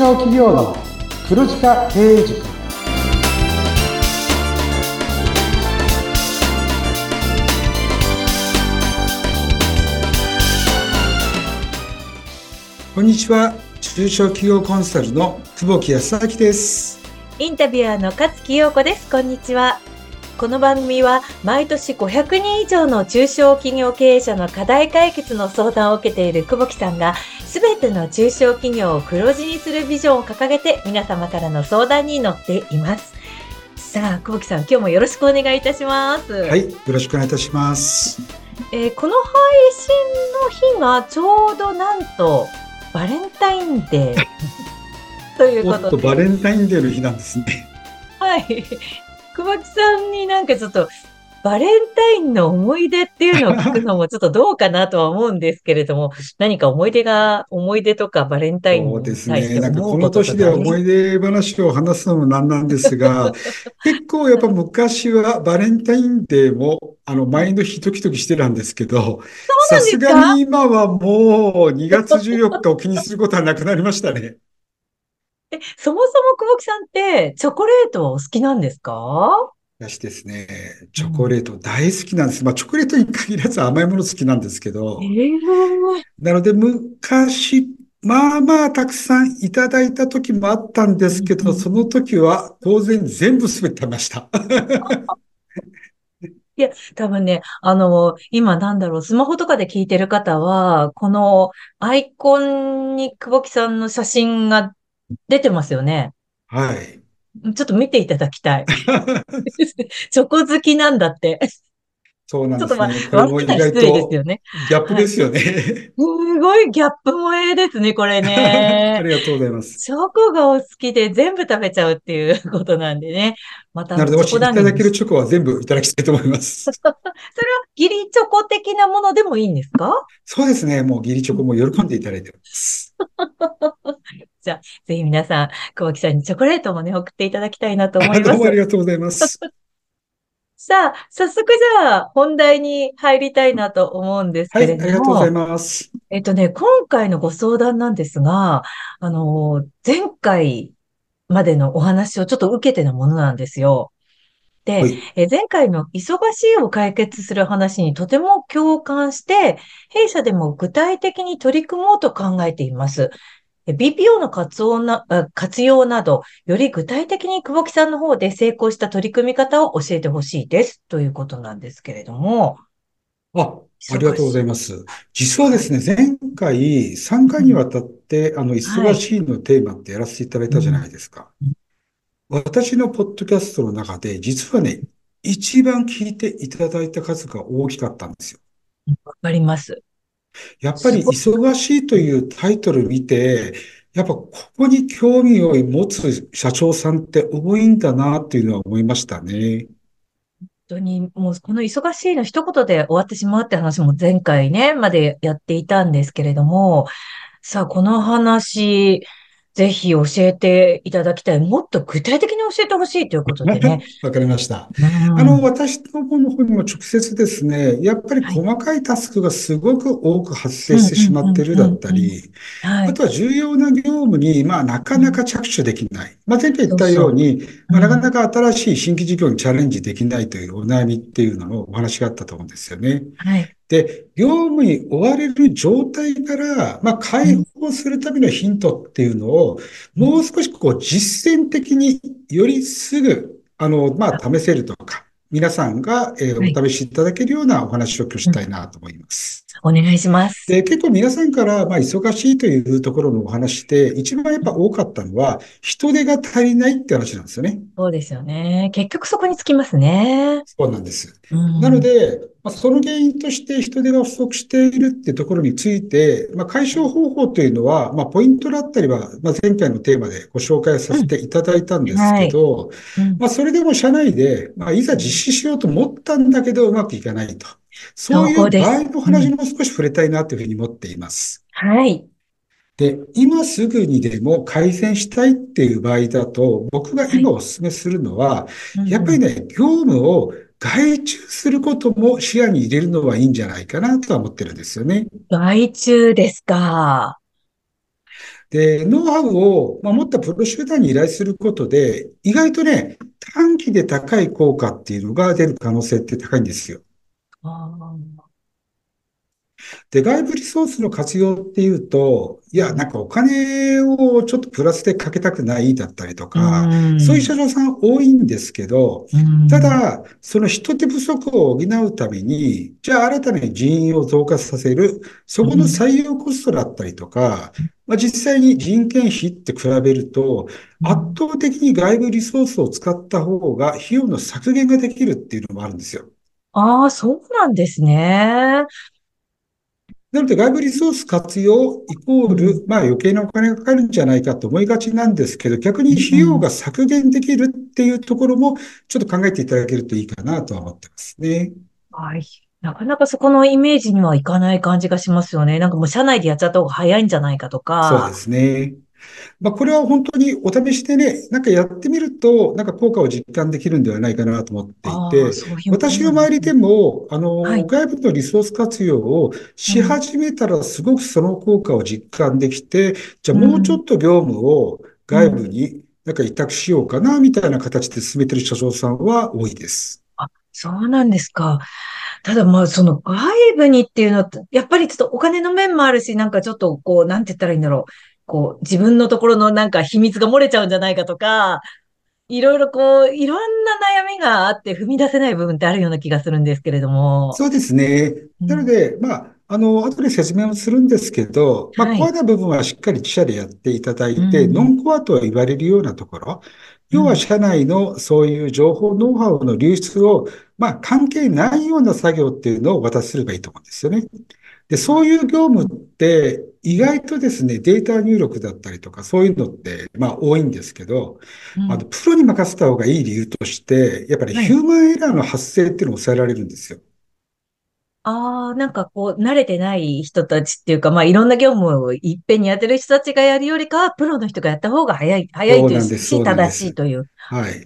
小企業の黒字化経営塾。こんにちは。中小企業コンサルの久保木康明です。インタビュアーの勝木陽子です。こんにちはこの番組は毎年500人以上の中小企業経営者の課題解決の相談を受けている久保木さんがすべての中小企業を黒字にするビジョンを掲げて皆様からの相談に乗っています。さあ、久保木さん、今日もよろしくお願いいたします。はい、よろしくお願いいたします。えー、この配信の日がちょうどなんとバレンタインデーということで。バレンタインデーの日なんですね。はい。久保木さんになんかちょっと、バレンタインの思い出っていうのを聞くのもちょっとどうかなとは思うんですけれども、何か思い出が、思い出とかバレンタインそうですね。なんかこの年で思い出話を話すのもなんなんですが、結構やっぱ昔はバレンタインデーも、あの、前の日ドキドキしてたんですけど、さすがに今はもう2月14日を気にすることはなくなりましたね。え、そもそも久保木さんってチョコレートはお好きなんですか？私ですね、チョコレート大好きなんです。うん、まあ、チョコレートに限らず甘いもの好きなんですけど。えー、なので、昔、まあまあたくさんいただいた時もあったんですけど、うん、その時は当然全部すべて食べました。いや、多分ね、あの、今なんだろう、スマホとかで聞いてる方は、このアイコンに久保木さんの写真が出てますよね。はい。ちょっと見ていただきたい。チョコ好きなんだって。そうなんですね。ちょっとまあ、意外とギャップですよね、はい、すごいギャップ萌えですね、これね。ありがとうございます。チョコがお好きで全部食べちゃうっていうことなんでね。また、なので、もしいただけるチョコは全部いただきたいと思います。それは、ギリチョコ的なものでもいいんですか？そうですね。もうギリチョコも喜んでいただいてます。じゃあ、ぜひ皆さん、小脇さんにチョコレートもね、送っていただきたいなと思います。どうもありがとうございます。さあ、早速じゃあ、本題に入りたいなと思うんですけれども。はい、ありがとうございます。えっとね、今回のご相談なんですが、あの、前回までのお話をちょっと受けてのものなんですよ。で、はい、え前回の忙しいを解決する話にとても共感して、弊社でも具体的に取り組もうと考えています。BPO の活用な活用など、より具体的に久保木さんの方で成功した取り組み方を教えてほしいです。ということなんですけれども。あ、ありがとうございます。実はですね、前回3回にわたって、あの、忙しいのテーマってやらせていただいたじゃないですか。私のポッドキャストの中で、実はね、一番聞いていただいた数が大きかったんですよ。わかります。やっぱり忙しいというタイトル見て、やっぱここに興味を持つ社長さんって多いんだなっていうのは思いましたね。本当に、もうこの忙しいの一言で終わってしまうって話も前回ね、までやっていたんですけれども、さあ、この話、ぜひ教えていただきたい。もっと具体的に教えてほしいということでね。わかりました。あの、私の方の方にも直接ですね、やっぱり細かいタスクがすごく多く発生してしまってるだったり、あとは重要な業務に、まあ、なかなか着手できない。まあ、前回言ったように、まあ、なかなか新しい新規事業にチャレンジできないというお悩みっていうののお話があったと思うんですよね。はい。で、業務に追われる状態から、まあ、解放するためのヒントっていうのを、もう少しこう実践的によりすぐ、あの、まあ、試せるとか、皆さんが、えー、お試しいただけるようなお話を今日したいなと思います。お願いします。で、結構皆さんから、まあ、忙しいというところのお話で、一番やっぱ多かったのは、人手が足りないって話なんですよね。そうですよね。結局そこにつきますね。そうなんです。うん、なので、まあ、その原因として人手が不足しているっていうところについて、まあ、解消方法というのは、まあ、ポイントだったりは、まあ、前回のテーマでご紹介させていただいたんですけど、うんはいまあ、それでも社内で、まあ、いざ実施しようと思ったんだけど、うまくいかないと。そういう場合の話も少し触れたいなというふうに思っています。はい。で、今すぐにでも改善したいっていう場合だと、僕が今お勧めするのは、はい、やっぱりね、業務を外注することも視野に入れるのはいいんじゃないかなとは思ってるんですよね。外注ですか。で、ノウハウを、まあ、持ったプロ集団に依頼することで、意外とね、短期で高い効果っていうのが出る可能性って高いんですよ。で、外部リソースの活用っていうと、いや、なんかお金をちょっとプラスでかけたくないだったりとか、そういう社長さん多いんですけど、ただ、その人手不足を補うために、じゃあ新たに人員を増加させる、そこの採用コストだったりとか、まあ、実際に人件費って比べると、圧倒的に外部リソースを使った方が費用の削減ができるっていうのもあるんですよ。ああ、そうなんですね。なので外部リソース活用イコール、まあ余計なお金がかかるんじゃないかと思いがちなんですけど、逆に費用が削減できるっていうところもちょっと考えていただけるといいかなとは思ってますね。はい。なかなかそこのイメージにはいかない感じがしますよね。なんかもう社内でやっちゃった方が早いんじゃないかとか。そうですね。まあ、これは本当にお試しでね、なんかやってみると、なんか効果を実感できるんではないかなと思っていて、うう私の周りでも、あの、はい、外部のリソース活用をし始めたらすごくその効果を実感できて、じゃあもうちょっと業務を外部になんか委託しようかな、みたいな形で進めてる社長さんは多いです。あ、そうなんですか。ただまあ、その外部にっていうのは、やっぱりちょっとお金の面もあるし、なんかちょっとこう、なんて言ったらいいんだろう。こう、自分のところのなんか秘密が漏れちゃうんじゃないかとか、いろいろこう、いろんな悩みがあって踏み出せない部分ってあるような気がするんですけれども。そうですね。なので、うん、まあ、あの、後で説明をするんですけど、まあ、コアな部分はしっかり自社でやっていただいて、ノンコアとは言われるようなところ、要は社内のそういう情報ノウハウの流出を、まあ、関係ないような作業っていうのを渡せればいいと思うんですよね。で、そういう業務って意外とですね、データ入力だったりとか、そういうのって、まあ多いんですけど、うん、あの、プロに任せた方がいい理由として、やっぱりヒューマンエラーの発生っていうのを抑えられるんですよ。ああ、なんかこう、慣れてない人たちっていうか、まあいろんな業務をいっぺんにやってる人たちがやるよりかは、プロの人がやった方が早い、早いというし、正しいという。はい。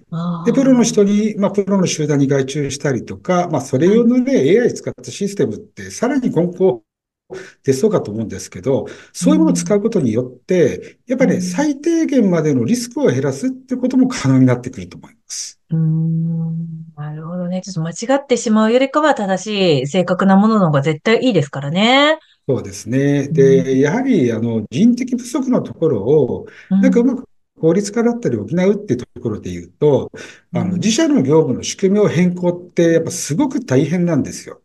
で、プロの人に、まあプロの集団に外注したりとか、まあそれ用のね、はい、AI 使ったシステムって、さらに今後、出そうかと思うんですけど、そういうものを使うことによって、やっぱりね、最低限までのリスクを減らすってことも可能になってくると思います。うん。なるほどね。ちょっと間違ってしまうよりかは正しい、正確なものの方が絶対いいですからね。そうですね。で、やはり、あの、人的不足のところを、なんかうまく効率化だったり補うっていうところで言うと、あの、自社の業務の仕組みを変更って、やっぱすごく大変なんですよ。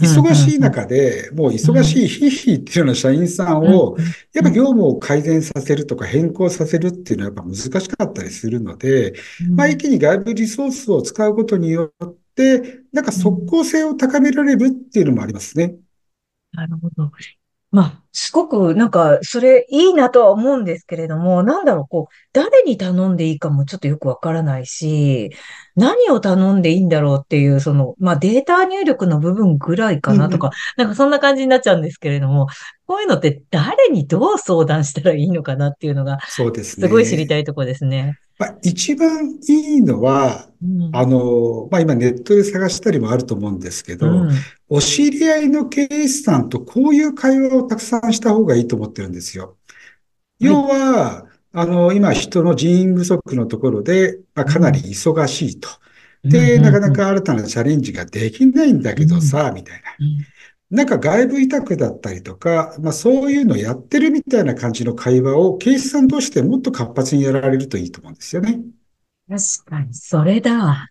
忙しい中で、もう忙しいヒーヒーっていうような社員さんを、やっぱ業務を改善させるとか変更させるっていうのはやっぱ難しかったりするので、まあ一気に外部リソースを使うことによって、なんか即効性を高められるっていうのもありますね。なるほど。まあ、すごくなんか、それいいなとは思うんですけれども、なんだろう、こう、誰に頼んでいいかもちょっとよくわからないし、何を頼んでいいんだろうっていう、その、まあ、データ入力の部分ぐらいかなとか、なんかそんな感じになっちゃうんですけれども、こういうのって誰にどう相談したらいいのかなっていうのが、そうですね。すごい知りたいところですね。まあ、一番いいのは、うん、あの、まあ、今ネットで探したりもあると思うんですけど、うん、お知り合いの経営士さんとこういう会話をたくさんした方がいいと思ってるんですよ。要は、あの、今人の人員不足のところで、まあ、かなり忙しいと。で、なかなか新たなチャレンジができないんだけどさ、みたいな。なんか外部委託だったりとか、まあそういうのやってるみたいな感じの会話を、ケースさんとしてもっと活発にやられるといいと思うんですよね。確かに、それだわ。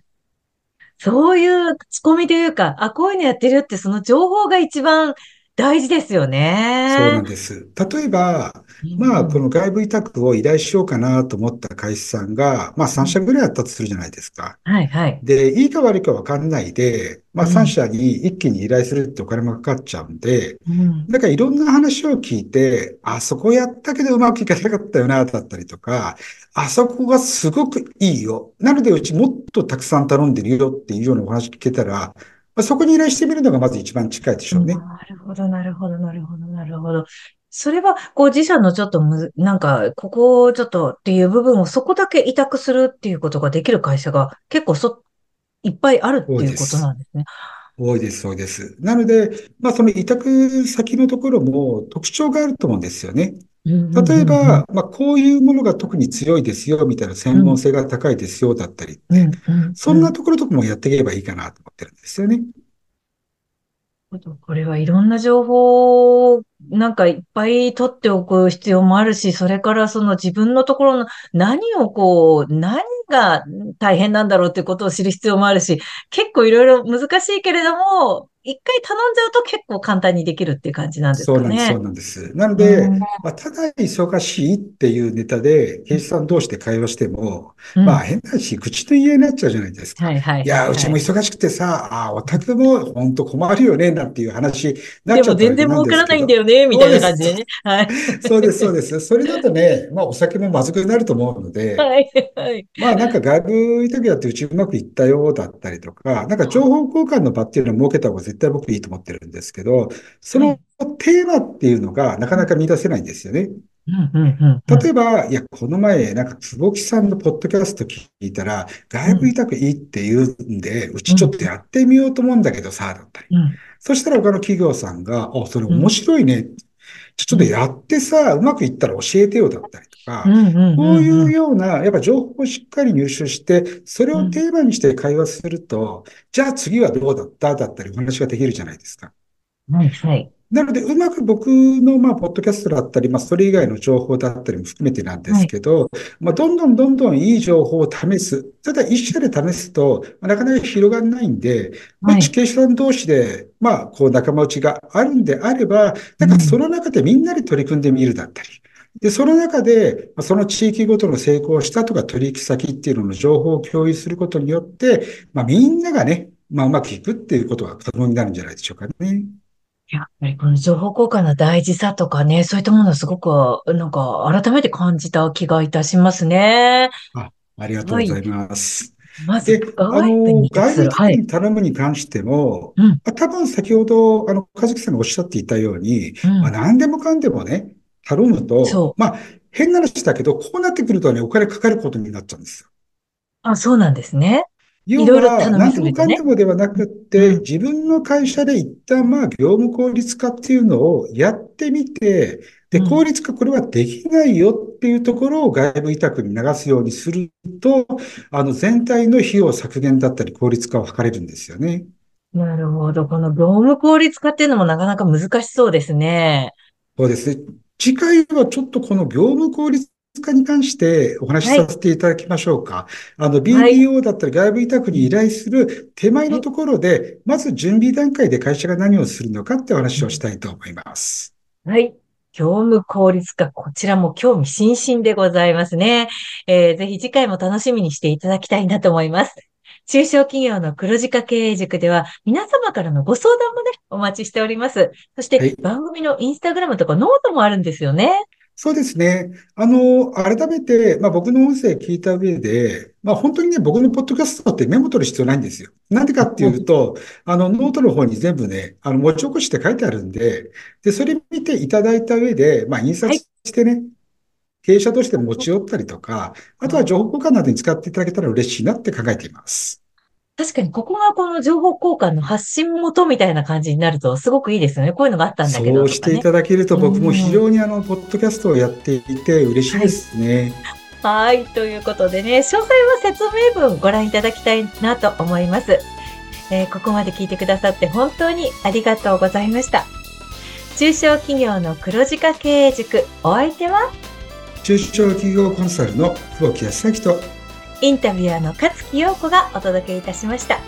そういうツコミというか、あ、こういうのやってるってその情報が一番大事ですよね。そうなんです。例えば、まあ、この外部委託を依頼しようかなと思った会社さんが、まあ3社ぐらいあったとするじゃないですか。はいはい。で、いいか悪いかわかんないで、まあ3社に一気に依頼するってお金もかかっちゃうんで、うん、だからいろんな話を聞いて、あそこやったけどうまくいかなかったよな、だったりとか、あそこがすごくいいよ。なのでうちもっとたくさん頼んでるよっていうようなお話聞けたら、まあ、そこに依頼してみるのがまず一番近いでしょうね。なるほど、なるほど、なるほど、なるほど。それは、こう自社のちょっとむ、なんか、ここをちょっとっていう部分をそこだけ委託するっていうことができる会社が結構そ、いっぱいあるっていうことなんですね。多いです、そうです。なので、まあその委託先のところも特徴があると思うんですよね。例えば、まあ、こういうものが特に強いですよ、みたいな専門性が高いですよ、だったりって、そんなところとかもやっていけばいいかなと思ってるんですよね。これはいろんな情報をなんかいっぱい取っておく必要もあるし、それからその自分のところの何をこう、何が大変なんだろうっていうことを知る必要もあるし、結構いろいろ難しいけれども、一回頼んじゃうと結構簡単にできるっていう感じなんですかね。そうなんです、そうなんです。なので、うん、まあ、ただ忙しいっていうネタで、刑事さん同士で会話しても、うん、まあ変なし、口と言えになっちゃうじゃないですか。はいはい、はい、いや、うちも忙しくてさ、ああ、お宅も本当困るよね、なんていう話になっちゃうでも全然儲からないんだよね、みたいな感じでね。はい。そうです、そうです。それだとね、まあお酒もまずくなると思うので、はい、はい。まあなんか外部委託やってうちうまくいったようだったりとか、なんか情報交換の場っていうのを設けた方が絶対僕いいと思ってるんですけど、そのテーマっていうのがなかなか見出せないんですよね。例えば、いや、この前、なんか、坪木さんのポッドキャスト聞いたら、外部委託いいって言うんで、うちちょっとやってみようと思うんだけどさ、だったり。そしたら他の企業さんが、あ、それ面白いね。ちょっとやってさ、うまくいったら教えてよだったりとか、こういうような、やっぱ情報をしっかり入手して、それをテーマにして会話すると、じゃあ次はどうだった？だったりお話ができるじゃないですか。はい、はい。なので、うまく僕の、まあ、ポッドキャストだったり、まあ、それ以外の情報だったりも含めてなんですけど、はい、まあ、どんどんどんどんいい情報を試す。ただ、一社で試すと、なかなか広がらないんで、まあ、地形さん同士で、まあ、こう、仲間内があるんであれば、なんかその中でみんなで取り組んでみるだったり、で、その中で、その地域ごとの成功したとか取引先っていうのの情報を共有することによって、まあ、みんながね、まあ、うまくいくっていうことが可能になるんじゃないでしょうかね。やっぱりこの情報交換の大事さとかね、そういったものをすごく、なんか改めて感じた気がいたしますね。あありがとうございます。はい、まず、あの、外部的に頼むに関しても、はい、多分先ほど、あの、かずきさんがおっしゃっていたように、うん、まあ、何でもかんでもね、頼むと、まあ、変な話だけど、こうなってくるとね、お金かかることになっちゃうんですよ。あ、そうなんですね。要は、何でもかんでもではなくって、自分の会社で一旦まあ業務効率化っていうのをやってみて、で、効率化これはできないよっていうところを外部委託に流すようにすると、あの全体の費用削減だったり効率化を図れるんですよね。なるほど。この業務効率化っていうのもなかなか難しそうですね。そうですね。次回はちょっとこの業務効率化に関してお話しさせていただきましょうか。はい、あの、BDO だったり外部委託に依頼する手前のところで、まず準備段階で会社が何をするのかってお話をしたいと思います。はい。業務効率化、こちらも興味津々でございますね。えー、ぜひ次回も楽しみにしていただきたいなと思います。中小企業の黒字化経営塾では皆様からのご相談もね、お待ちしております。そして番組のインスタグラムとかノートもあるんですよね。そうですね。あの、改めて、まあ、僕の音声聞いた上で、まあ、本当にね、僕のポッドキャストってメモ取る必要ないんですよ。なんでかっていうと、あの、ノートの方に全部ね、あの、持ち起こして書いてあるんで、で、それ見ていただいた上で、まあ、印刷してね、はい、経営者として持ち寄ったりとか、あとは情報交換などに使っていただけたら嬉しいなって考えています。確かに、ここがこの情報交換の発信元みたいな感じになると、すごくいいですよね。こういうのがあったんだけど、ね、そうしていただけると、僕も非常にあの、ポッドキャストをやっていて嬉しいですね。はい、はい、ということでね、詳細は説明文ご覧いただきたいなと思います。えー、ここまで聞いてくださって本当にありがとうございました。中小企業の黒字化経営塾、お相手は中小企業コンサルの久保木康之とインタビュアーの勝木陽子がお届けいたしました。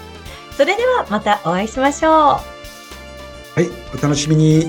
それではまたお会いしましょう。はい、お楽しみに。